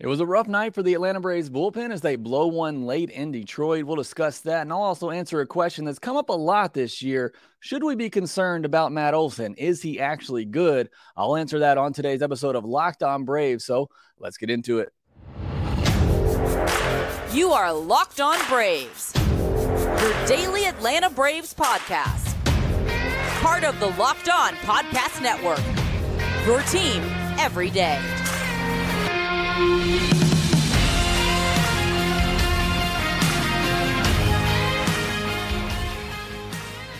It was a rough night for the Atlanta Braves bullpen as they blow one late in Detroit. We'll discuss that, and I'll also answer a question that's come up a lot this year. Should we be concerned about Matt Olson? Is he actually good? I'll answer that on today's episode of Locked On Braves. So let's get into it. You are Locked On Braves, your daily Atlanta Braves podcast. Part of the Locked On Podcast Network, your team every day. Thank you.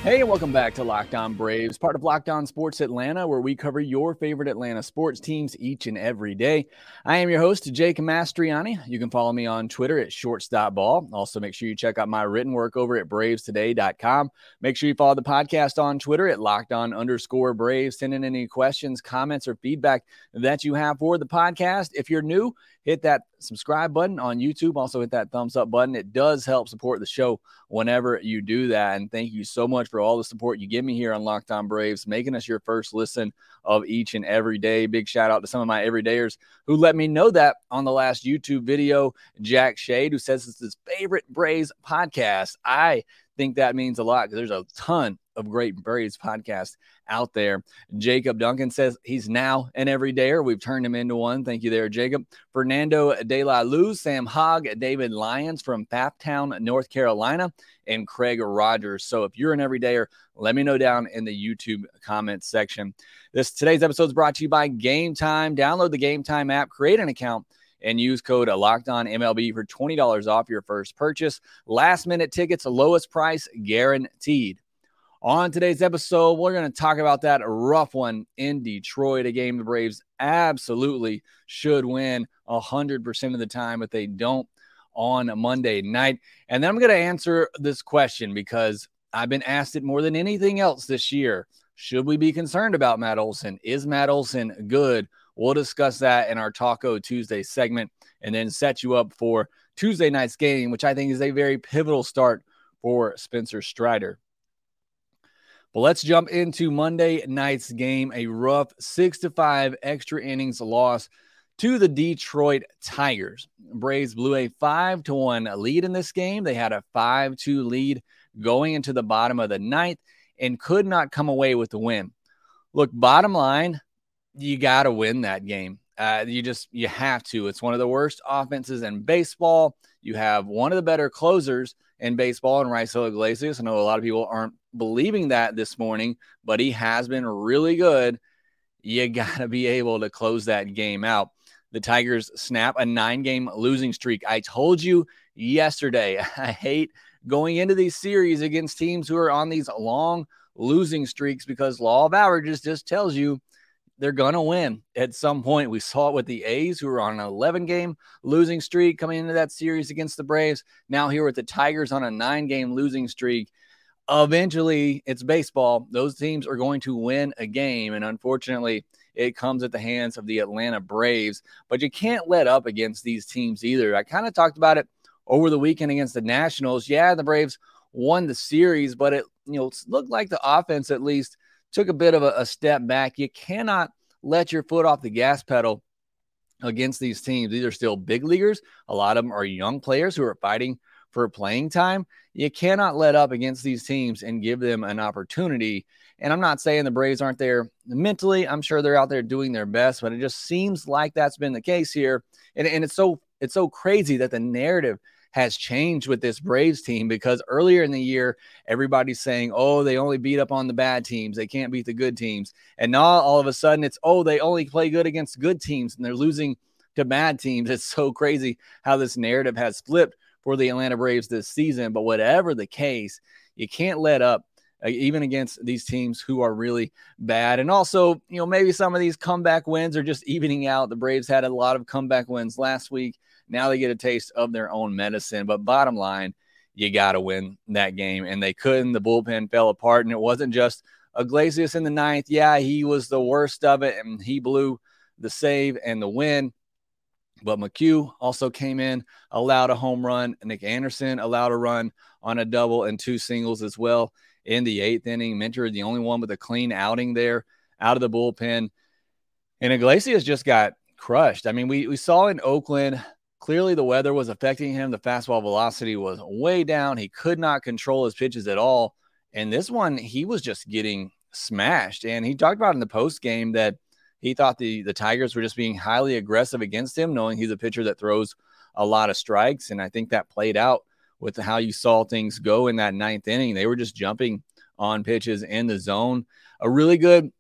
Hey, and welcome back to Locked On Braves, part of Locked On Sports Atlanta, where we cover your favorite Atlanta sports teams each and every day. I am your host, Jake Mastriani. You can follow me on Twitter at shorts.ball. Also, make sure you check out my written work over at bravestoday.com. Make sure you follow the podcast on Twitter at locked on underscore Braves. Send in any questions, comments, or feedback that you have for the podcast. If you're new, hit that subscribe button on YouTube. Also, hit that thumbs up button. It does help support the show whenever you do that. And thank you so much for all the support you give me here on Locked On Braves, making us your first listen of each and every day. Big shout out to some of my everydayers who let me know that on the last YouTube video. Jack Shade, who says it's his favorite Braves podcast. I think that means a lot because there's a ton of great Braves podcasts out there. Jacob Duncan says he's now an everydayer. We've turned him into one. Thank you there, Jacob. Fernando De La Luz, Sam Hogg, David Lyons from Pfafftown, North Carolina, and Craig Rogers. So if you're an everydayer, let me know down in the YouTube comments section. This today's episode is brought to you by Game Time. Download the Game Time app, create an account and use code locked on MLB for $20 off your first purchase. Last minute tickets, lowest price guaranteed. On today's episode, we're going to talk about that rough one in Detroit, a game the Braves absolutely should win 100% of the time, but they don't on Monday night. And then I'm going to answer this question because I've been asked it more than anything else this year. Should we be concerned about Matt Olson? Is Matt Olson good? We'll discuss that in our Taco Tuesday segment and then set you up for Tuesday night's game, which I think is a very pivotal start for Spencer Strider. But let's jump into Monday night's game. A rough six to five extra innings loss to the Detroit Tigers. Braves blew a five to one lead in this game. They had a five two lead going into the bottom of the ninth and could not come away with the win. Look, bottom line, you got to win that game. Uh, you just you have to. It's one of the worst offenses in baseball. You have one of the better closers in baseball in Raisel Iglesias. I know a lot of people aren't believing that this morning, but he has been really good. You got to be able to close that game out. The Tigers snap a nine game losing streak. I told you yesterday, I hate going into these series against teams who are on these long losing streaks because law of averages just tells you they're to win at some point. We saw it with the A's, who were on an 11 game losing streak coming into that series against the Braves. Now, here with the Tigers on a nine game losing streak. Eventually, it's baseball. Those teams are going to win a game. And unfortunately, it comes at the hands of the Atlanta Braves. But you can't let up against these teams either. I kind of talked about it over the weekend against the Nationals. Yeah, the Braves won the series, but it you know looked like the offense at least took a bit of a, a step back. You cannot let your foot off the gas pedal against these teams. These are still big leaguers. A lot of them are young players who are fighting for playing time. You cannot let up against these teams and give them an opportunity. And I'm not saying the Braves aren't there mentally. I'm sure they're out there doing their best, but it just seems like that's been the case here. And, and it's so it's so crazy that the narrative has changed with this Braves team because earlier in the year, everybody's saying, oh, they only beat up on the bad teams. They can't beat the good teams. And now all of a sudden it's, oh, they only play good against good teams and they're losing to bad teams. It's so crazy how this narrative has flipped for the Atlanta Braves this season. But whatever the case, you can't let up uh, even against these teams who are really bad. And also, you know, maybe some of these comeback wins are just evening out. The Braves had a lot of comeback wins last week. Now they get a taste of their own medicine. But bottom line, you got to win that game. And they couldn't. The bullpen fell apart. And it wasn't just Iglesias in the ninth. Yeah, he was the worst of it. And he blew the save and the win. But McHugh also came in, allowed a home run. Nick Anderson allowed a run on a double and two singles as well in the eighth inning. Minter, the only one with a clean outing there out of the bullpen. And Iglesias just got crushed. I mean, we, we saw in Oakland, clearly the weather was affecting him. The fastball velocity was way down. He could not control his pitches at all. And this one, he was just getting smashed. And he talked about in the post game that he thought the, the Tigers were just being highly aggressive against him, knowing he's a pitcher that throws a lot of strikes. And I think that played out with how you saw things go in that ninth inning. They were just jumping on pitches in the zone. A really good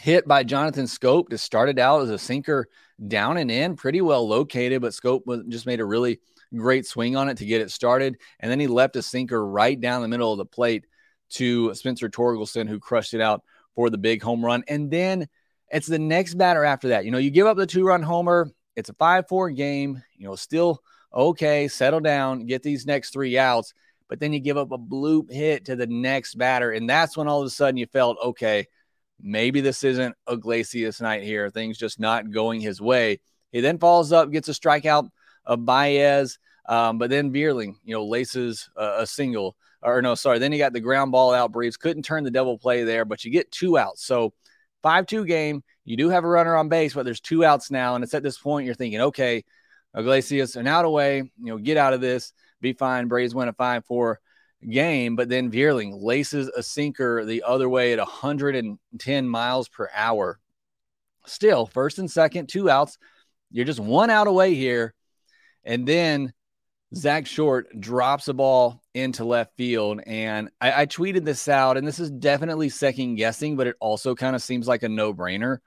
hit by Jonathan Schoop to start it out as a sinker down and in, pretty well located, but Schoop just made a really great swing on it to get it started. And then he left a sinker right down the middle of the plate to Spencer Torkelson, who crushed it out for the big home run. And then it's the next batter after that. You know, you give up the two run homer, it's a 5 4 game, you know, still okay, settle down, get these next three outs. But then you give up a bloop hit to the next batter. And that's when all of a sudden you felt, okay, maybe this isn't Iglesias night here. Things just not going his way. He then falls up, gets a strikeout of Baez. Um, but then Vierling, you know, laces a, a single or no, sorry. Then he got the ground ball out. Braves couldn't turn the double play there, but you get two outs. So 5 2 game. You do have a runner on base, but there's two outs now. And it's at this point you're thinking, okay, Iglesias, an out away, you know, get out of this, be fine. Braves win a 5 4 game. But then Vierling laces a sinker the other way at 110 miles per hour. Still, first and second, two outs. You're just one out away here. And then Zach Short drops a ball into left field. And I, I tweeted this out, and this is definitely second guessing, but it also kind of seems like a no brainer.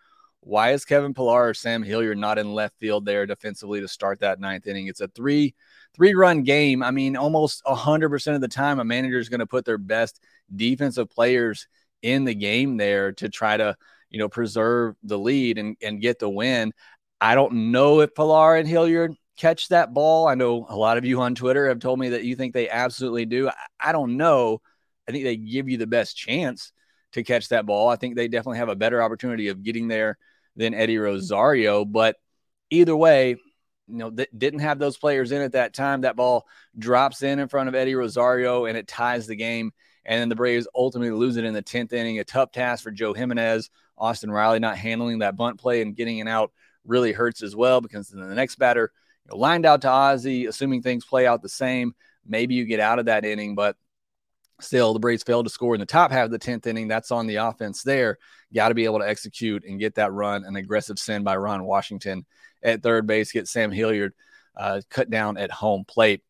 Why is Kevin Pillar or Sam Hilliard not in left field there defensively to start that ninth inning? It's a three three run game. I mean, almost hundred percent of the time, a manager is going to put their best defensive players in the game there to try to you know preserve the lead and and get the win. I don't know if Pillar and Hilliard catch that ball. I know a lot of you on Twitter have told me that you think they absolutely do. I, I don't know. I think they give you the best chance to catch that ball. I think they definitely have a better opportunity of getting there than Eddie Rosario. But either way, you know, didn't have those players in at that time. That ball drops in in front of Eddie Rosario and it ties the game. And then the Braves ultimately lose it in the 10th inning. A tough task for Joe Jimenez. Austin Riley not handling that bunt play and getting it out really hurts as well because then the next batter – you know, lined out to Ozzie, assuming things play out the same. Maybe you get out of that inning, but still the Braves failed to score in the top half of the 10th inning. That's on the offense there. Got to be able to execute and get that run, an aggressive send by Ron Washington at third base, get Sam Hilliard uh, cut down at home plate.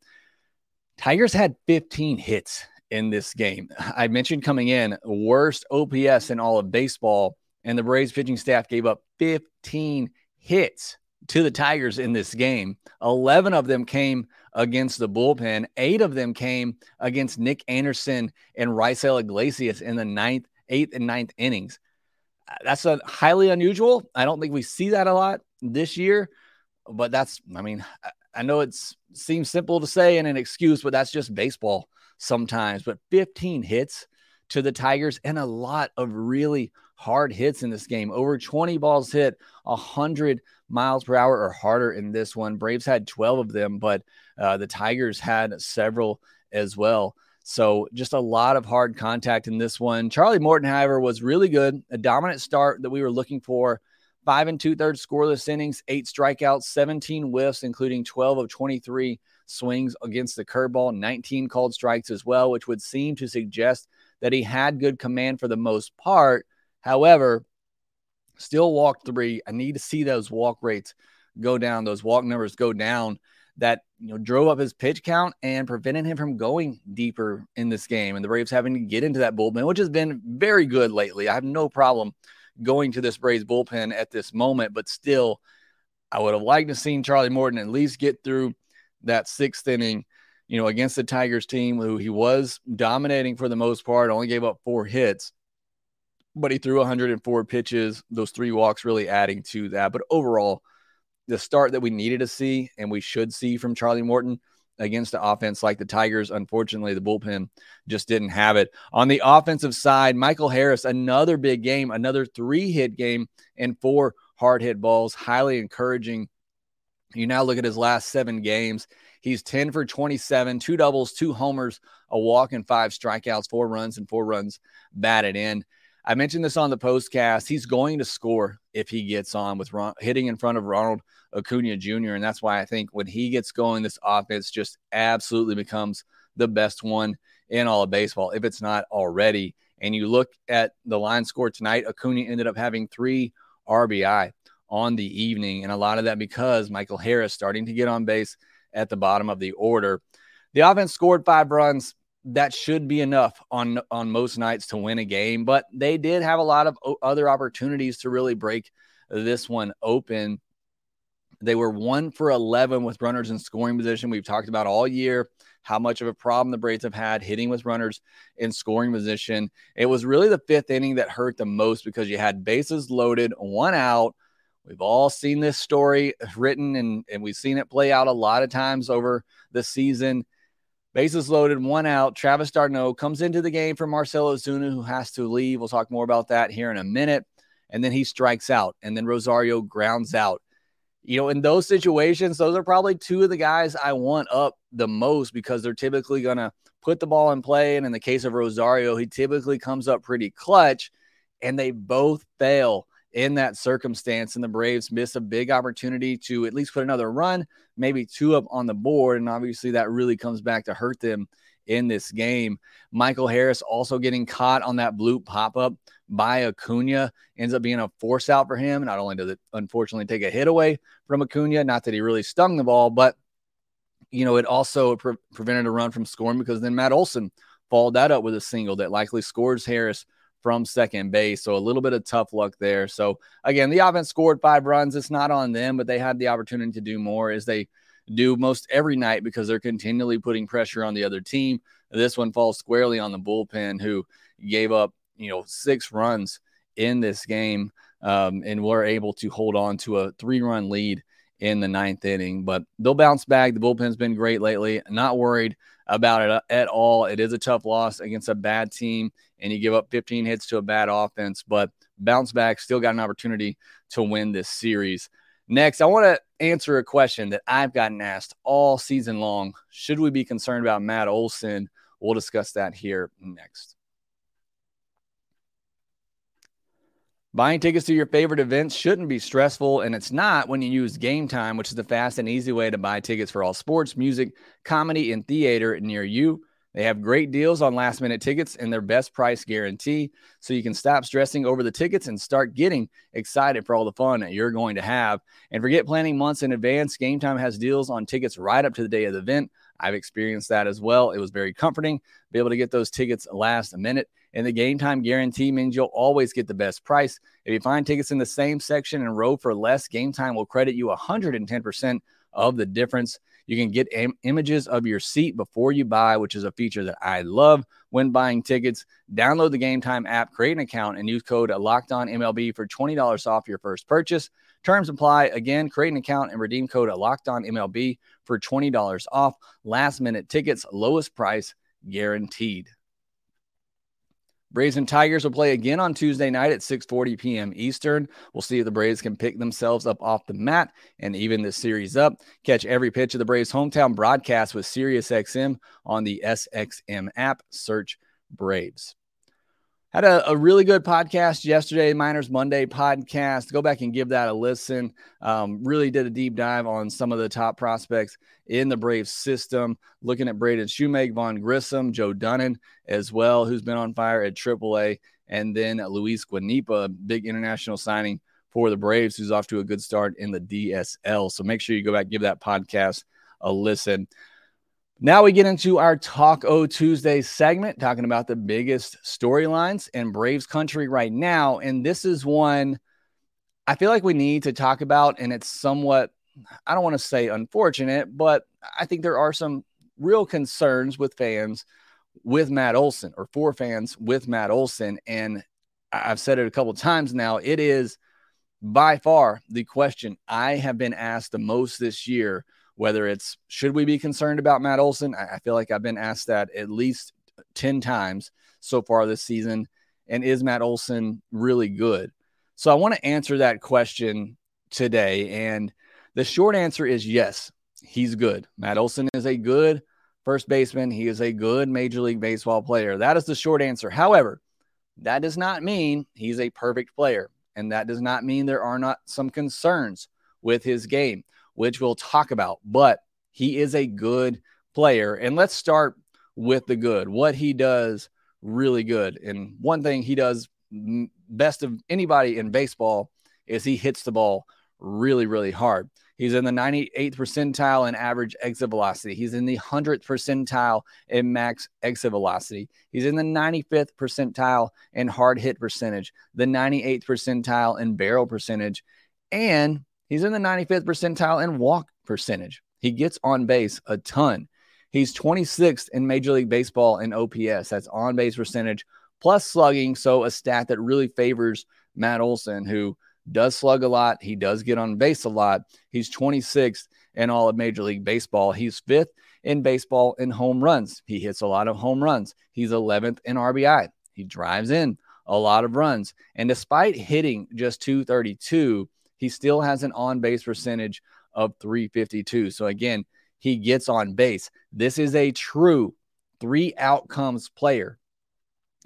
Tigers had 15 hits in this game. I mentioned coming in worst OPS in all of baseball, and the Braves pitching staff gave up 15 hits to the Tigers in this game. 11 of them came against the bullpen, eight of them came against Nick Anderson and Raisel Iglesias in the ninth, eighth, and ninth innings. That's a highly unusual. I don't think we see that a lot this year, but that's, I mean, I know it seems simple to say and an excuse, but that's just baseball sometimes. But 15 hits to the Tigers and a lot of really hard hits in this game. Over 20 balls hit, 100 miles per hour or harder in this one. Braves had 12 of them, but uh, the Tigers had several as well. So just a lot of hard contact in this one. Charlie Morton, however, was really good. A dominant start that we were looking for. Five and two thirds scoreless innings, eight strikeouts, 17 whiffs, including 12 of 23 swings against the curveball, 19 called strikes as well, which would seem to suggest that he had good command for the most part. However, still walked three. I need to see those walk rates go down, those walk numbers go down. That you know drove up his pitch count and prevented him from going deeper in this game. And the Braves having to get into that bullpen, which has been very good lately. I have no problem going to this Braves bullpen at this moment, but still, I would have liked to seen Charlie Morton at least get through that sixth inning, you know, against the Tigers team, who he was dominating for the most part, only gave up four hits but he threw 104 pitches, those three walks really adding to that. But overall, the start that we needed to see and we should see from Charlie Morton against the offense like the Tigers. Unfortunately, the bullpen just didn't have it. On the offensive side, Michael Harris, another big game, another three hit game and four hard hit balls. Highly encouraging. You now look at his last seven games. He's 10 for 27, two doubles, two homers, a walk, and five strikeouts, four runs, and four runs batted in. I mentioned this on the postcast. He's going to score if he gets on with Ron, hitting in front of Ronald Acuna Jr. And that's why I think when he gets going, this offense just absolutely becomes the best one in all of baseball, if it's not already. And you look at the line score tonight, Acuna ended up having three RBI on the evening. And a lot of that because Michael Harris starting to get on base at the bottom of the order. The offense scored five runs that should be enough on on most nights to win a game. But they did have a lot of other opportunities to really break this one open. They were one for 11 with runners in scoring position. We've talked about all year how much of a problem the Braves have had hitting with runners in scoring position. It was really the fifth inning that hurt the most because you had bases loaded, one out. We've all seen this story written and, and we've seen it play out a lot of times over the season. Bases loaded, one out. Travis d'Arnaud comes into the game for Marcelo Ozuna, who has to leave. We'll talk more about that here in a minute. And then he strikes out, and then Rosario grounds out. You know, in those situations, those are probably two of the guys I want up the most because they're typically going to put the ball in play. And in the case of Rosario, he typically comes up pretty clutch, and they both fail in that circumstance. And the Braves miss a big opportunity to at least put another run, maybe two up on the board. And obviously, that really comes back to hurt them in this game. Michael Harris also getting caught on that blue pop up by Acuna ends up being a force out for him. Not only does it unfortunately take a hit away from Acuna, not that he really stung the ball, but you know, it also pre- prevented a run from scoring because then Matt Olson followed that up with a single that likely scores Harris from second base. So a little bit of tough luck there. So again, the offense scored five runs. It's not on them, but they had the opportunity to do more as they do most every night because they're continually putting pressure on the other team. This one falls squarely on the bullpen who gave up, you know, six runs in this game um, and were able to hold on to a three run lead in the ninth inning. But they'll bounce back. The bullpen's been great lately. Not worried about it at all. It is a tough loss against a bad team, and you give up 15 hits to a bad offense, but bounce back, still got an opportunity to win this series. Next, I want to answer a question that I've gotten asked all season long. Should we be concerned about Matt Olson? We'll discuss that here next. Buying tickets to your favorite events shouldn't be stressful, and it's not when you use Game Time, which is the fast and easy way to buy tickets for all sports, music, comedy, and theater near you. They have great deals on last minute tickets and their best price guarantee, so you can stop stressing over the tickets and start getting excited for all the fun that you're going to have. And forget planning months in advance. Game Time has deals on tickets right up to the day of the event. I've experienced that as well. It was very comforting, to be able to get those tickets last minute. And the game time guarantee means you'll always get the best price. If you find tickets in the same section and row for less, game time will credit you 110% of the difference. You can get Im- images of your seat before you buy, which is a feature that I love when buying tickets. Download the Game Time app, create an account, and use code Locked On MLB for $20 off your first purchase. Terms apply. Again, create an account and redeem code Locked On MLB for $20 off. Last minute tickets, lowest price guaranteed. Braves and Tigers will play again on Tuesday night at 6:40 p.m. Eastern. We'll see if the Braves can pick themselves up off the mat and even this series up. Catch every pitch of the Braves hometown broadcast with SiriusXM on the SXM app. Search Braves. Had a, a, really good podcast yesterday, Minors Monday podcast. Go back and give that a listen. Um, really did a deep dive on some of the top prospects in the Braves system, looking at Braden Shewmake, Vaughn Grissom, Joe Dunand as well, who's been on fire at AAA, and then Luis Guanipa, big international signing for the Braves, who's off to a good start in the DSL. So make sure you go back, give that podcast a listen. Now we get into our Talk O Tuesday segment, talking about the biggest storylines in Braves country right now. And this is one I feel like we need to talk about, and it's somewhat, I don't want to say unfortunate, but I think there are some real concerns with fans with Matt Olson or for fans with Matt Olson. And I've said it a couple times now. It is by far the question I have been asked the most this year whether it's should we be concerned about Matt Olson? I, I feel like I've been asked that at least 10 times so far this season. And is Matt Olson really good? So I want to answer that question today. And the short answer is yes, he's good. Matt Olson is a good first baseman. He is a good Major League Baseball player. That is the short answer. However, That does not mean he's a perfect player. And that does not mean there are not some concerns with his game, which we'll talk about. But he is a good player. And let's start with the good, what he does really good. And one thing he does best of anybody in baseball is he hits the ball really, really hard. He's in the 98th percentile in average exit velocity. He's in the 100th percentile in max exit velocity. He's in the 95th percentile in hard hit percentage, the 98th percentile in barrel percentage, and he's in the 95th percentile in walk percentage. He gets on base a ton. He's 26th in Major League Baseball in OPS. That's on base percentage plus slugging. So a stat that really favors Matt Olson, who does slug a lot. He does get on base a lot. He's 26th in all of Major League Baseball. He's fifth in baseball in home runs. He hits a lot of home runs. He's 11th in RBI. He drives in a lot of runs. And despite hitting just 232, he still has an on base percentage of 352. So again, he gets on base. This is a true three outcomes player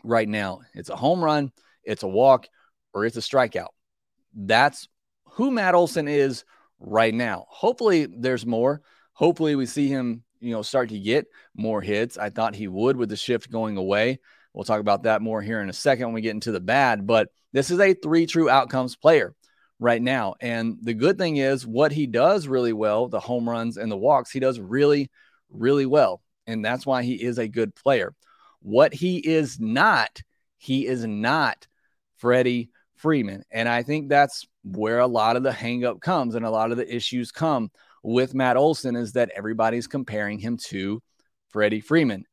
right now. It's a home run, it's a walk, or it's a strikeout. That's who Matt Olson is right now. Hopefully, there's more. Hopefully, we see him, you know, start to get more hits. I thought he would with the shift going away. We'll talk about that more here in a second when we get into the bad. But this is a three true outcomes player right now. And the good thing is, what he does really well, the home runs and the walks, he does really, really well. And that's why he is a good player. What he is not, he is not Freddie Freeman. And I think that's where a lot of the hangup comes and a lot of the issues come with Matt Olson is that everybody's comparing him to Freddie Freeman.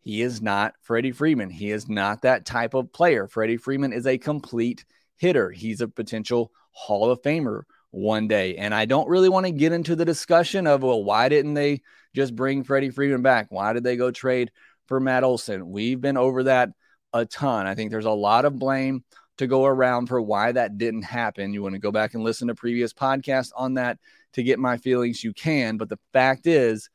He is not Freddie Freeman. He is not that type of player. Freddie Freeman is a complete hitter. He's a potential Hall of Famer one day. And I don't really want to get into the discussion of, well, why didn't they just bring Freddie Freeman back? Why did they go trade for Matt Olson? We've been over that a ton. I think there's a lot of blame to go around for why that didn't happen. You want to go back and listen to previous podcasts on that to get my feelings, you can. But the fact is,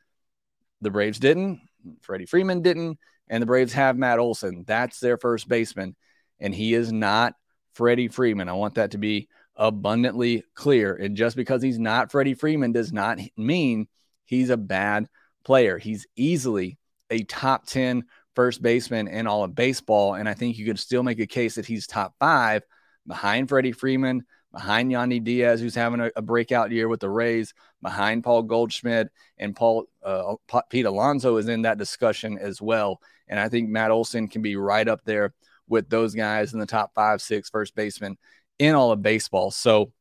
the Braves didn't, Freddie Freeman didn't, and the Braves have Matt Olson. That's their first baseman, and he is not Freddie Freeman. I want that to be abundantly clear. And just because he's not Freddie Freeman does not mean he's a bad player. He's easily a top 10 first baseman in all of baseball. And I think you could still make a case that he's top five behind Freddie Freeman, behind Yandy Diaz, who's having a, a breakout year with the Rays, behind Paul Goldschmidt, and Paul uh, Pete Alonso is in that discussion as well. And I think Matt Olson can be right up there with those guys in the top five, six first baseman in all of baseball. So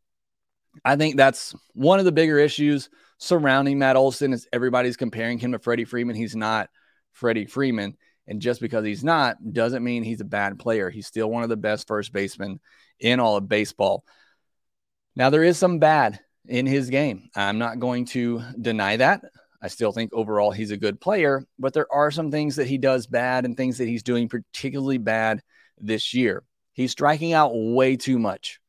I think that's one of the bigger issues surrounding Matt Olson is everybody's comparing him to Freddie Freeman. He's not Freddie Freeman. And just because he's not doesn't mean he's a bad player. He's still one of the best first basemen in all of baseball. Now, there is some bad in his game. I'm not going to deny that. I still think overall he's a good player, but there are some things that he does bad and things that he's doing particularly bad this year. He's striking out way too much,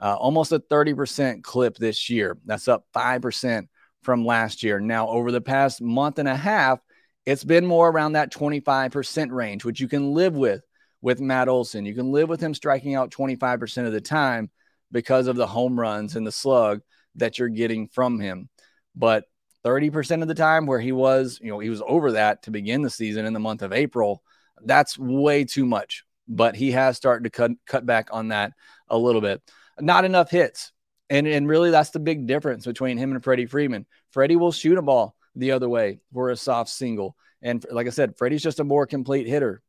uh, almost a 30% clip this year. That's up 5% from last year. Now, over the past month and a half, it's been more around that 25% range, which you can live with with Matt Olson. You can live with him striking out 25% of the time because of the home runs and the slug that you're getting from him. But 30% of the time where he was, you know, he was over that to begin the season in the month of April, that's way too much. But he has started to cut cut back on that a little bit. Not enough hits. And and really that's the big difference between him and Freddie Freeman. Freddie will shoot a ball the other way for a soft single. And like I said, Freddie's just a more complete hitter.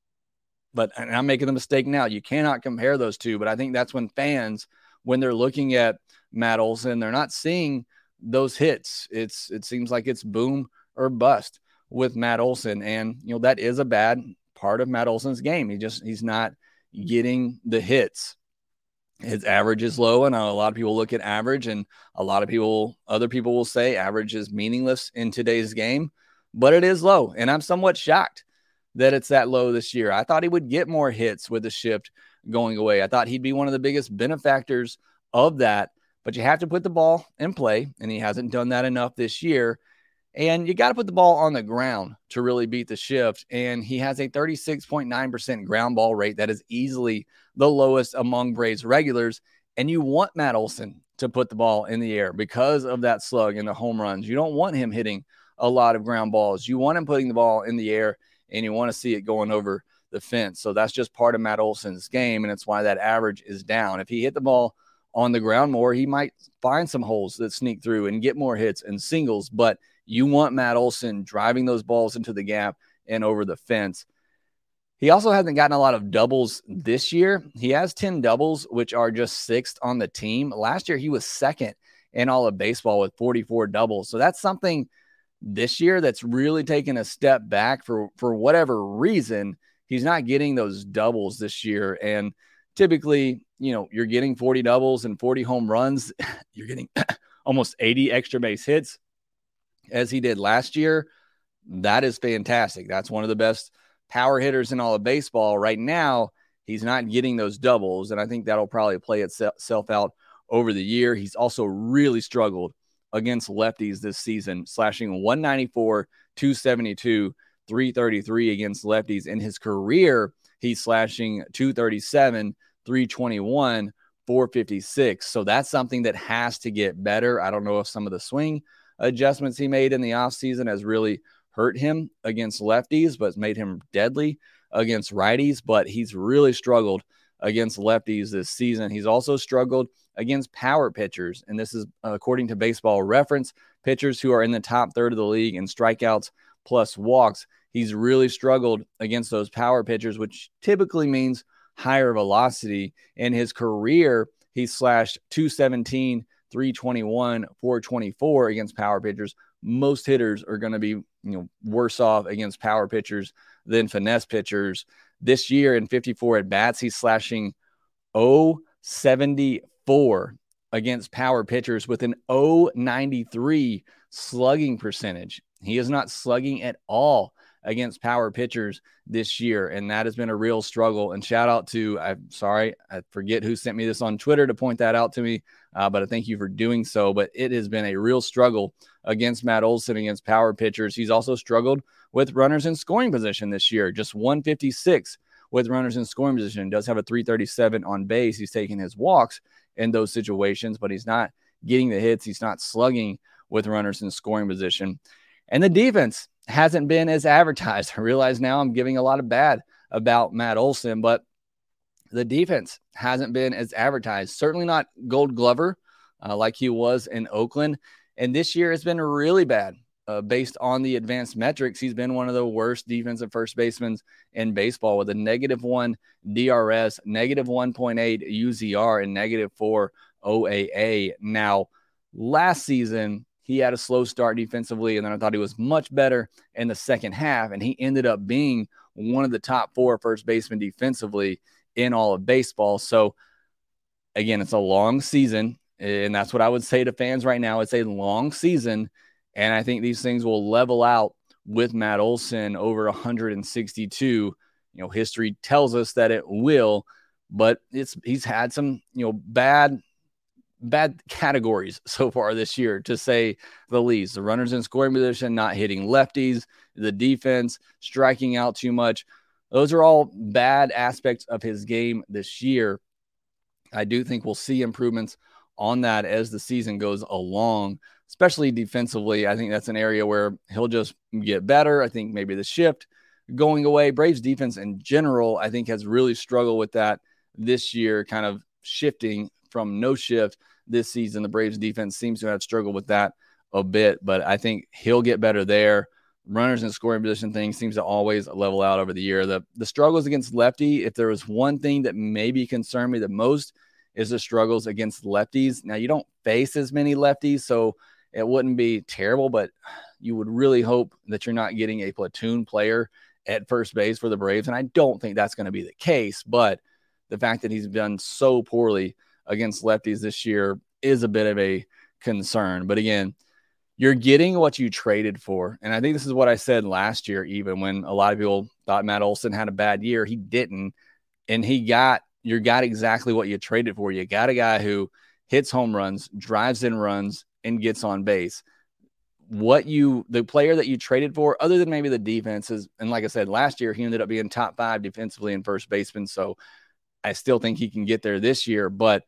But I'm making the mistake now. You cannot compare those two. But I think that's when fans, when they're looking at Matt Olson, they're not seeing those hits. It's it seems like it's boom or bust with Matt Olson. And you know, that is a bad part of Matt Olson's game. He just he's not getting the hits his average is low. And a lot of people look at average, and a lot of people, other people will say average is meaningless in today's game, but it is low. And I'm somewhat shocked that it's that low this year. I thought he would get more hits with the shift going away. I thought he'd be one of the biggest benefactors of that, but you have to put the ball in play, and he hasn't done that enough this year. And you got to put the ball on the ground to really beat the shift. And he has a 36.9% ground ball rate that is easily the lowest among Braves regulars. And you want Matt Olson to put the ball in the air because of that slug and the home runs. You don't want him hitting a lot of ground balls. You want him putting the ball in the air and you want to see it going over the fence. So that's just part of Matt Olson's game. And it's why that average is down. If he hit the ball on the ground more, he might find some holes that sneak through and get more hits and singles. But you want Matt Olson driving those balls into the gap and over the fence. He also hasn't gotten a lot of doubles this year. He has 10 doubles, which are just sixth on the team. Last year, he was second in all of baseball with 44 doubles. So that's something this year that's really taken a step back for, for whatever reason. He's not getting those doubles this year. And typically, you know, you're getting 40 doubles and 40 home runs. You're getting almost 80 extra base hits as he did last year. That is fantastic. That's one of the best power hitters in all of baseball right now. He's not getting those doubles, and I think that'll probably play itself out over the year. He's also really struggled against lefties this season, slashing 194, 272, 333 against lefties. In his career, he's slashing 237, 321, 456. So that's something that has to get better. I don't know if some of the swing adjustments he made in the offseason has really hurt him against lefties, but made him deadly against righties. But he's really struggled against lefties this season. He's also struggled against power pitchers. And this is uh, according to baseball reference pitchers who are in the top third of the league in strikeouts plus walks. He's really struggled against those power pitchers, which typically means higher velocity. In his career, he slashed 217, 321, 424 against power pitchers. Most hitters are going to be, you know, worse off against power pitchers than finesse pitchers. This year in 54 at bats, he's slashing 074 against power pitchers with an 093 slugging percentage. He is not slugging at all against power pitchers this year. And that has been a real struggle. And shout out to, I'm sorry, I forget who sent me this on Twitter to point that out to me, uh, but I thank you for doing so. But it has been a real struggle against Matt Olson, against power pitchers. He's also struggled with runners in scoring position this year, just 156 with runners in scoring position. Does have a 337 on base. He's taking his walks in those situations, but he's not getting the hits. He's not slugging with runners in scoring position. And the defense hasn't been as advertised. I realize now I'm giving a lot of bad about Matt Olson, but the defense hasn't been as advertised. Certainly not Gold Glover uh, like he was in Oakland. And this year has been really bad. Uh, based on the advanced metrics, he's been one of the worst defensive first basemen in baseball with a negative one DRS, negative 1.8 UZR, and negative four OAA. Now, last season, he had a slow start defensively, and then I thought he was much better in the second half, and he ended up being one of the top four first basemen defensively in all of baseball. So, again, it's a long season, and that's what I would say to fans right now. It's a long season, and I think these things will level out with Matt Olson over 162. You know, history tells us that it will, but it's he's had some you know bad bad categories so far this year, to say the least. The runners in scoring position not hitting lefties, the defense striking out too much. Those are all bad aspects of his game this year. I do think we'll see improvements on that as the season goes along, especially defensively. I think that's an area where he'll just get better. I think maybe the shift going away. Braves defense in general, I think, has really struggled with that this year, kind of shifting from no shift this season. The Braves defense seems to have struggled with that a bit, but I think he'll get better there. Runners in scoring position thing seems to always level out over the year. The the struggles against lefty, if there was one thing that maybe concerned me the most, is the struggles against lefties. Now you don't face as many lefties, so it wouldn't be terrible, but you would really hope that you're not getting a platoon player at first base for the Braves. And I don't think that's going to be the case, but the fact that he's done so poorly against lefties this year is a bit of a concern. But again, you're getting what you traded for. And I think this is what I said last year, even when a lot of people thought Matt Olson had a bad year. He didn't. And he got, you got exactly what you traded for. You got a guy who hits home runs, drives in runs, and gets on base. what you the player that you traded for, other than maybe the defenses. And like I said, last year he ended up being top five defensively in first baseman. So I still think he can get there this year, but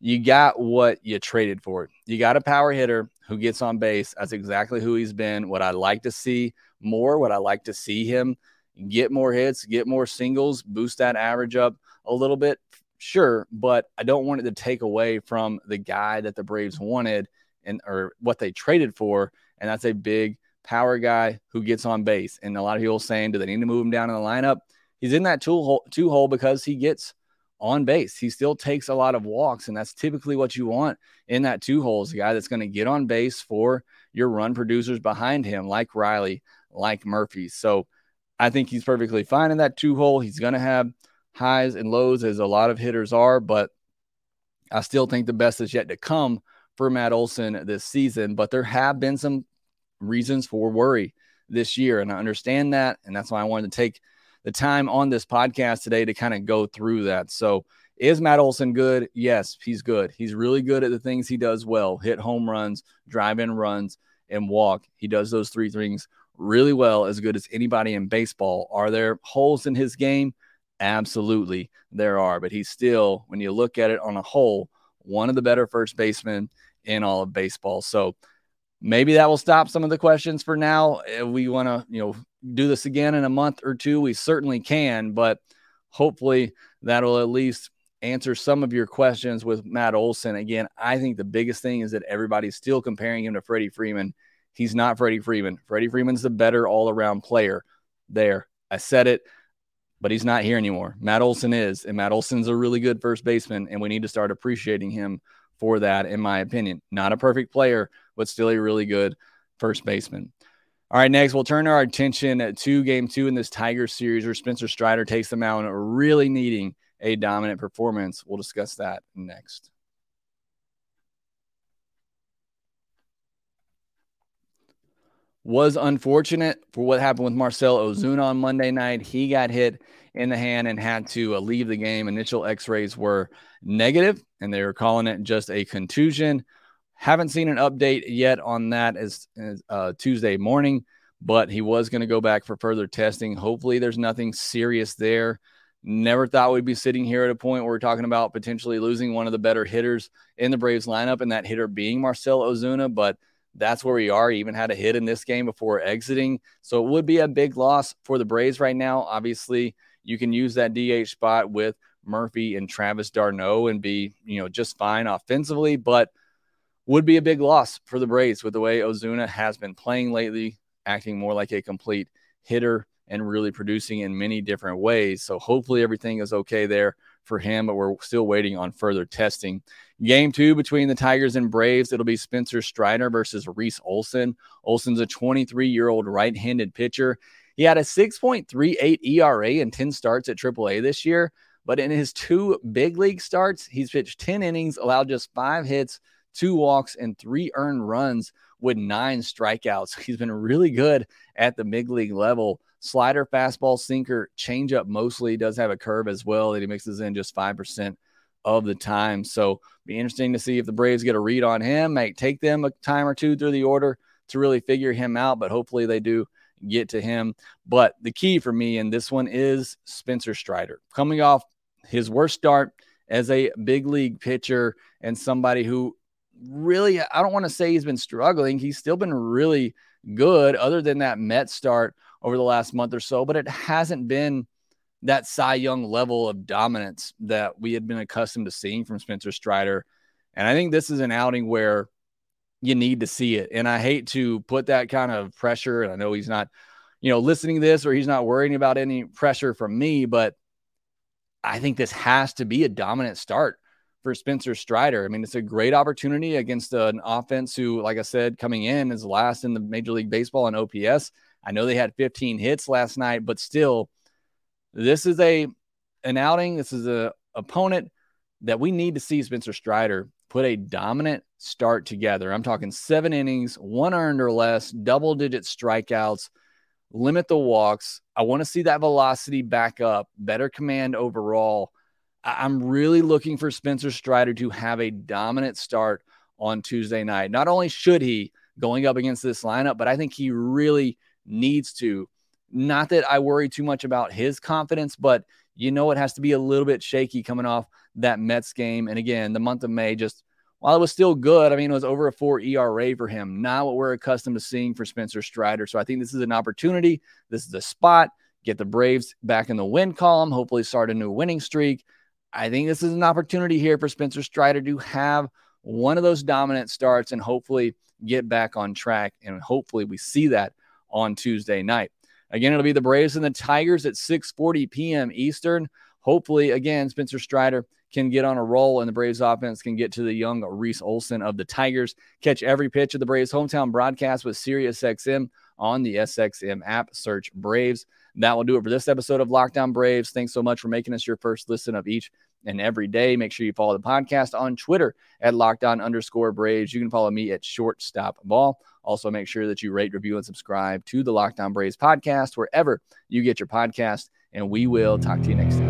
you got what you traded for. You got a power hitter who gets on base. That's exactly who he's been. What I'd like to see more, what I like to see him get more hits, get more singles, boost that average up a little bit. Sure, but I don't want it to take away from the guy that the Braves wanted and or what they traded for, and that's a big power guy who gets on base. And a lot of people saying, do they need to move him down in the lineup? He's in that two hole, two hole because he gets on base. He still takes a lot of walks, and that's typically what you want in that two holes. A guy that's going to get on base for your run producers behind him, like Riley, like Murphy. So I think he's perfectly fine in that two hole. He's going to have highs and lows, as a lot of hitters are, but I still think the best is yet to come for Matt Olson this season. But there have been some reasons for worry this year, and I understand that, and that's why I wanted to take the time on this podcast today to kind of go through that. So, is Matt Olson good? Yes, he's good. He's really good at the things he does well hit home runs, drive in runs, and walk. He does those three things really well, as good as anybody in baseball. Are there holes in his game? Absolutely, there are. But he's still, when you look at it on a whole, one of the better first basemen in all of baseball. So, maybe that will stop some of the questions for now. We want to, you know, do this again in a month or two, we certainly can, but hopefully that'll at least answer some of your questions with Matt Olson. Again, I think the biggest thing is that everybody's still comparing him to Freddie Freeman. He's not Freddie Freeman. Freddie Freeman's the better all around player. There, I said it, but he's not here anymore. Matt Olson is, and Matt Olson's a really good first baseman, and we need to start appreciating him for that, in my opinion. Not a perfect player, but still a really good first baseman. All right, next we'll turn our attention to game two in this Tiger series where Spencer Strider takes them out really needing a dominant performance. We'll discuss that next. Was unfortunate for what happened with Marcell Ozuna on Monday night. He got hit in the hand and had to uh, leave the game. Initial x rays were negative, and they were calling it just a contusion. Haven't seen an update yet on that as, uh, Tuesday morning, but he was going to go back for further testing. Hopefully, there's nothing serious there. Never thought we'd be sitting here at a point where we're talking about potentially losing one of the better hitters in the Braves lineup, and that hitter being Marcell Ozuna. But that's where we are. He even had a hit in this game before exiting. So it would be a big loss for the Braves right now. Obviously, you can use that DH spot with Murphy and Travis d'Arnaud and be, you know, just fine offensively. But would be a big loss for the Braves with the way Ozuna has been playing lately, acting more like a complete hitter and really producing in many different ways. So hopefully everything is okay there for him, but we're still waiting on further testing. Game two between the Tigers and Braves, it'll be Spencer Strider versus Reese Olson. Olson's a 23 year old right handed pitcher. He had a 6.38 ERA in 10 starts at AAA this year, but in his two big league starts, he's pitched 10 innings, allowed just five hits, two walks, and three earned runs with nine strikeouts. He's been really good at the mid league level. Slider, fastball, sinker, changeup mostly does have a curve as well that he mixes in just 5% of the time. So be interesting to see if the Braves get a read on him. Might take them a time or two through the order to really figure him out, but hopefully they do get to him. But the key for me in this one is Spencer Strider coming off his worst start as a big league pitcher and somebody who really, I don't want to say he's been struggling. He's still been really good, other than that Met start over the last month or so, but it hasn't been that Cy Young level of dominance that we had been accustomed to seeing from Spencer Strider. And I think this is an outing where you need to see it. And I hate to put that kind of pressure. And I know he's not, you know, listening to this or he's not worrying about any pressure from me, but I think this has to be a dominant start for Spencer Strider. I mean, it's a great opportunity against an offense who, like I said, coming in is last in the Major League Baseball on OPS. I know they had 15 hits last night, but still, this is a an outing. This is a opponent that we need to see Spencer Strider put a dominant start together. I'm talking seven innings, one earned or less, double digit strikeouts, limit the walks. I want to see that velocity back up, better command overall. I'm really looking for Spencer Strider to have a dominant start on Tuesday night. Not only should he going up against this lineup, but I think he really needs to. Not that I worry too much about his confidence, but you know it has to be a little bit shaky coming off that Mets game. And again, the month of May just while it was still good, I mean, it was over a four ERA for him. Not what we're accustomed to seeing for Spencer Strider. So I think this is an opportunity. This is a spot. Get the Braves back in the win column. Hopefully, start a new winning streak. I think this is an opportunity here for Spencer Strider to have one of those dominant starts and hopefully get back on track. And hopefully, we see that on Tuesday night. Again, it'll be the Braves and the Tigers at 6:40 p.m. Eastern. Hopefully, again, Spencer Strider can get on a roll and the Braves offense can get to the young Reese Olson of the Tigers. Catch every pitch of the Braves hometown broadcast with SiriusXM on the SXM app. Search Braves. That will do it for this episode of Locked On Braves. Thanks so much for making us your first listen of each and every day. Make sure you follow the podcast on Twitter at lockdown underscore Braves. You can follow me at shortstop ball. Also, make sure that you rate, review, and subscribe to the Locked On Braves podcast wherever you get your podcast. And we will talk to you next time.